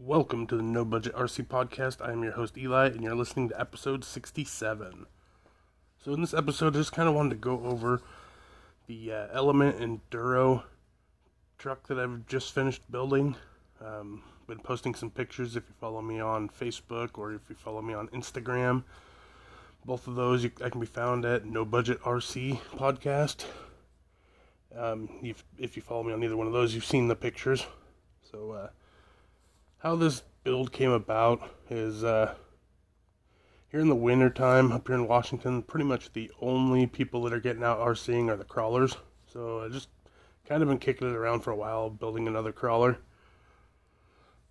Welcome to the No Budget RC Podcast. I am your host Eli, and you're listening to episode 67. So, in this episode, I just kind of wanted to go over the uh, Element Enduro truck that I've just finished building. Um, been posting some pictures if you follow me on Facebook or if you follow me on Instagram. Both of those you, I can be found at No Budget RC Podcast. Um, if you follow me on either one of those, you've seen the pictures. How this build came about is uh, here in the wintertime up here in Washington, pretty much the only people that are getting out RCing are the crawlers. So I just kind of been kicking it around for a while, building another crawler.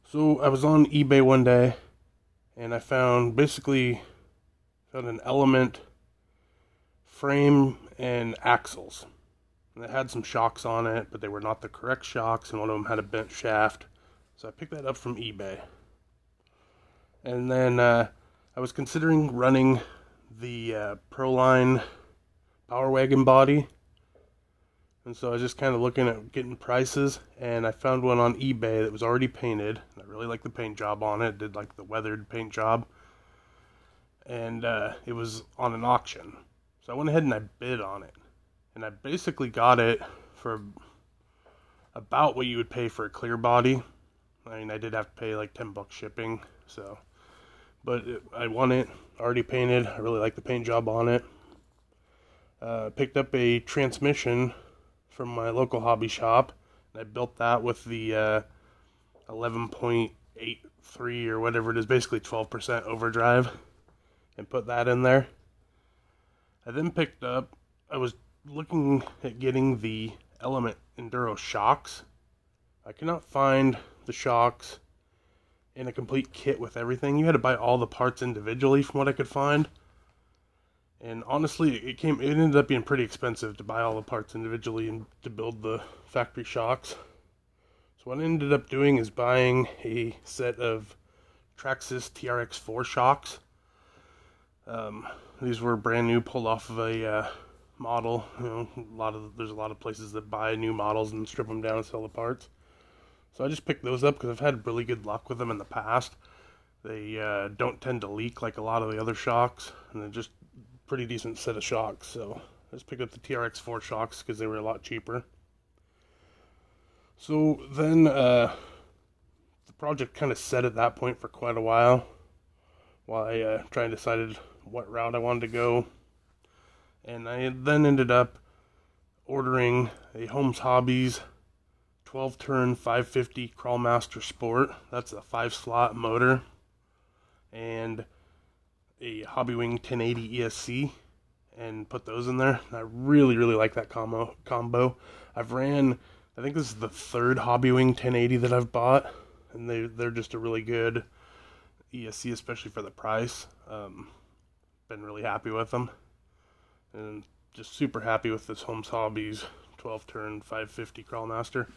So I was on eBay one day and I found basically found an element frame and axles. And it had some shocks on it, but they were not the correct shocks, and one of them had a bent shaft. So I picked that up from eBay. And then uh, I was considering running the uh, Proline Power Wagon body. And so I was just kind of looking at getting prices, and I found one on eBay that was already painted. I really like the paint job on it. it did like the weathered paint job, and uh, it was on an auction. So I went ahead and I bid on it, and I basically got it for about what you would pay for a clear body. I mean, I did have to pay like 10 bucks shipping, so. But it, I won it, already painted. I really like the paint job on it. Uh, picked up a transmission from my local hobby shop. And I built that with the uh, 11.83 or whatever it is, basically 12% overdrive, and put that in there. I then picked up, I was looking at getting the Element Enduro shocks. I cannot find the shocks, in a complete kit with everything. You had to buy all the parts individually, from what I could find. And honestly, it came. It ended up being pretty expensive to buy all the parts individually and to build the factory shocks. So what I ended up doing is buying a set of Traxxas TRX4 shocks. Um, these were brand new, pulled off of a uh, model. You know, a lot of there's a lot of places that buy new models and strip them down and sell the parts. So I just picked those up because I've had really good luck with them in the past. They uh, don't tend to leak like a lot of the other shocks, and they're just pretty decent set of shocks. So I just picked up the TRX4 shocks because they were a lot cheaper. So then uh, the project kind of set at that point for quite a while while I uh, tried and decided what route I wanted to go. And I then ended up ordering a Holmes Hobbies 12 turn 550 Crawlmaster Sport. That's a five slot motor. And a Hobbywing 1080 ESC. And put those in there. I really, really like that combo. combo. I've ran, I think this is the third Hobbywing 1080 that I've bought. And they, they're just a really good ESC, especially for the price. Um, been really happy with them. And just super happy with this Holmes Hobbies 12 turn 550 Crawlmaster.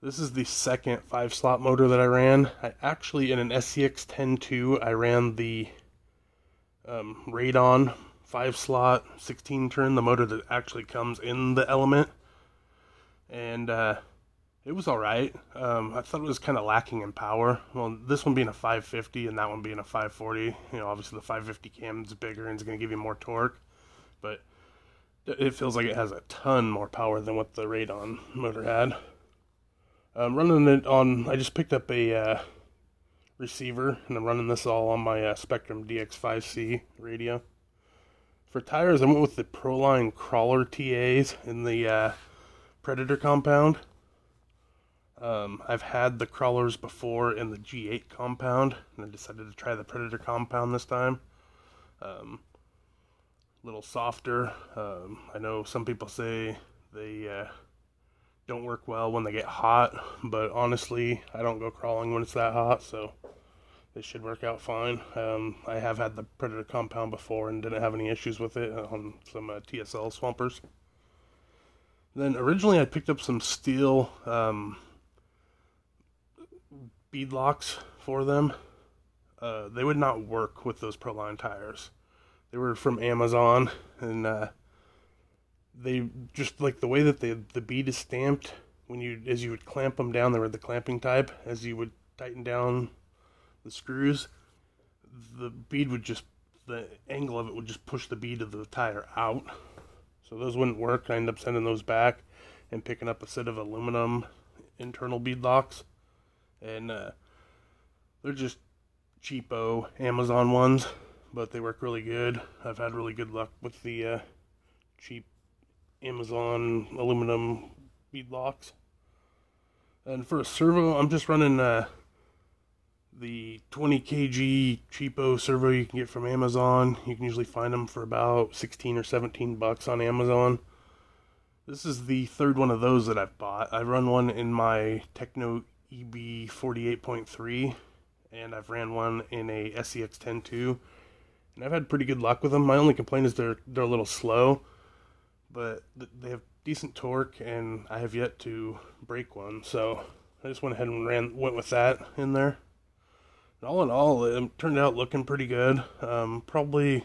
This is the second five slot motor that I ran. I actually, in an SCX 10.2, I ran the um, Radon five slot 16 turn, the motor that actually comes in the element. And uh, it was alright. Um, I thought it was kind of lacking in power. Well, this one being a 550 and that one being a 540. You know, obviously the 550 cam is bigger and it's going to give you more torque. But it feels like it has a ton more power than what the Radon motor had. I'm running it on. I just picked up a uh, receiver and I'm running this all on my uh, Spektrum DX5C radio. For tires, I went with the Proline Krawler TAs in the uh, Predator compound. Um, I've had the crawlers before in the G8 compound, and I decided to try the Predator compound this time. Um, a little softer. Um, I know some people say they uh, don't work well when they get hot, but honestly, I don't go crawling when it's that hot, so they should work out fine. Um, I have had the Predator compound before and didn't have any issues with it on some uh, TSL swampers. Then originally I picked up some steel um, bead locks for them. Uh, they would not work with those Proline tires. They were from Amazon, and uh, they just like the way that the the bead is stamped when you as you would clamp them down they were the clamping type as you would tighten down the screws, the bead would just the angle of it would just push the bead of the tire out. So those wouldn't work. I ended up sending those back and picking up a set of aluminum internal bead locks, and uh, they're just cheapo Amazon ones, but they work really good. I've had really good luck with the uh, cheap Amazon aluminum bead locks. And for a servo, I'm just running uh, the 20 kg cheapo servo you can get from Amazon. You can usually find them for about 16 or 17 bucks on Amazon. This is the third one of those that I've bought. I run one in my Tekno EB 48.3 and I've ran one in a SCX 10.2 and I've had pretty good luck with them. My only complaint is they're they're a little slow, but they have decent torque and I have yet to break one. So I just went ahead and ran went with that in there. And all in all, it turned out looking pretty good. Um, probably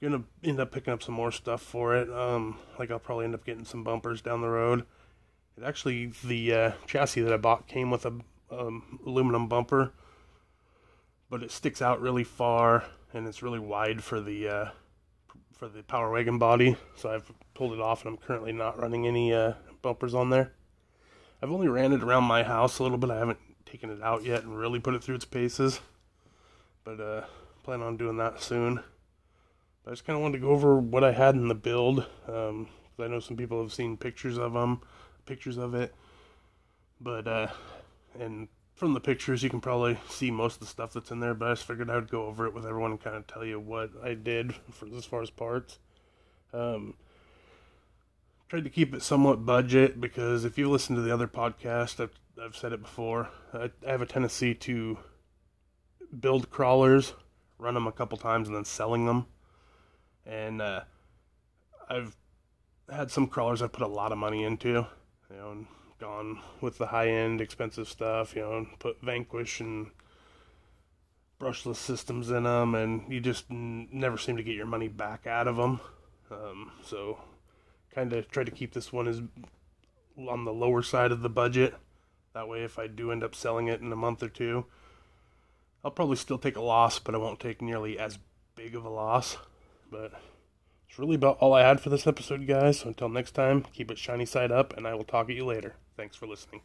gonna end up picking up some more stuff for it. Um, like I'll probably end up getting some bumpers down the road. It actually the uh, chassis that I bought came with a um, aluminum bumper, but it sticks out really far and it's really wide for the uh, for the power wagon body. So I've pulled it off and I'm currently not running any uh, bumpers on there. I've only ran it around my house a little bit. I haven't taken it out yet and really put it through its paces, but uh, plan on doing that soon. But I just kind of wanted to go over what I had in the build. Um, I know some people have seen pictures of them, pictures of it, but uh, and from the pictures you can probably see most of the stuff that's in there. But I just figured I would go over it with everyone and kind of tell you what I did for as far as parts. Um, tried to keep it somewhat budget because if you listen to the other podcast, I've I've said it before. I, I have a tendency to build crawlers, run them a couple times, and then selling them and uh, I've had some crawlers I've put a lot of money into, you know, and gone with the high end, expensive stuff, you know, put Vanquish and brushless systems in them, and you just n- never seem to get your money back out of them. Um, so, kind of try to keep this one as on the lower side of the budget. That way, if I do end up selling it in a month or two, I'll probably still take a loss, but I won't take nearly as big of a loss. But it's really about all I had for this episode, guys. So until next time, keep it shiny side up, and I will talk at you later. Thanks for listening.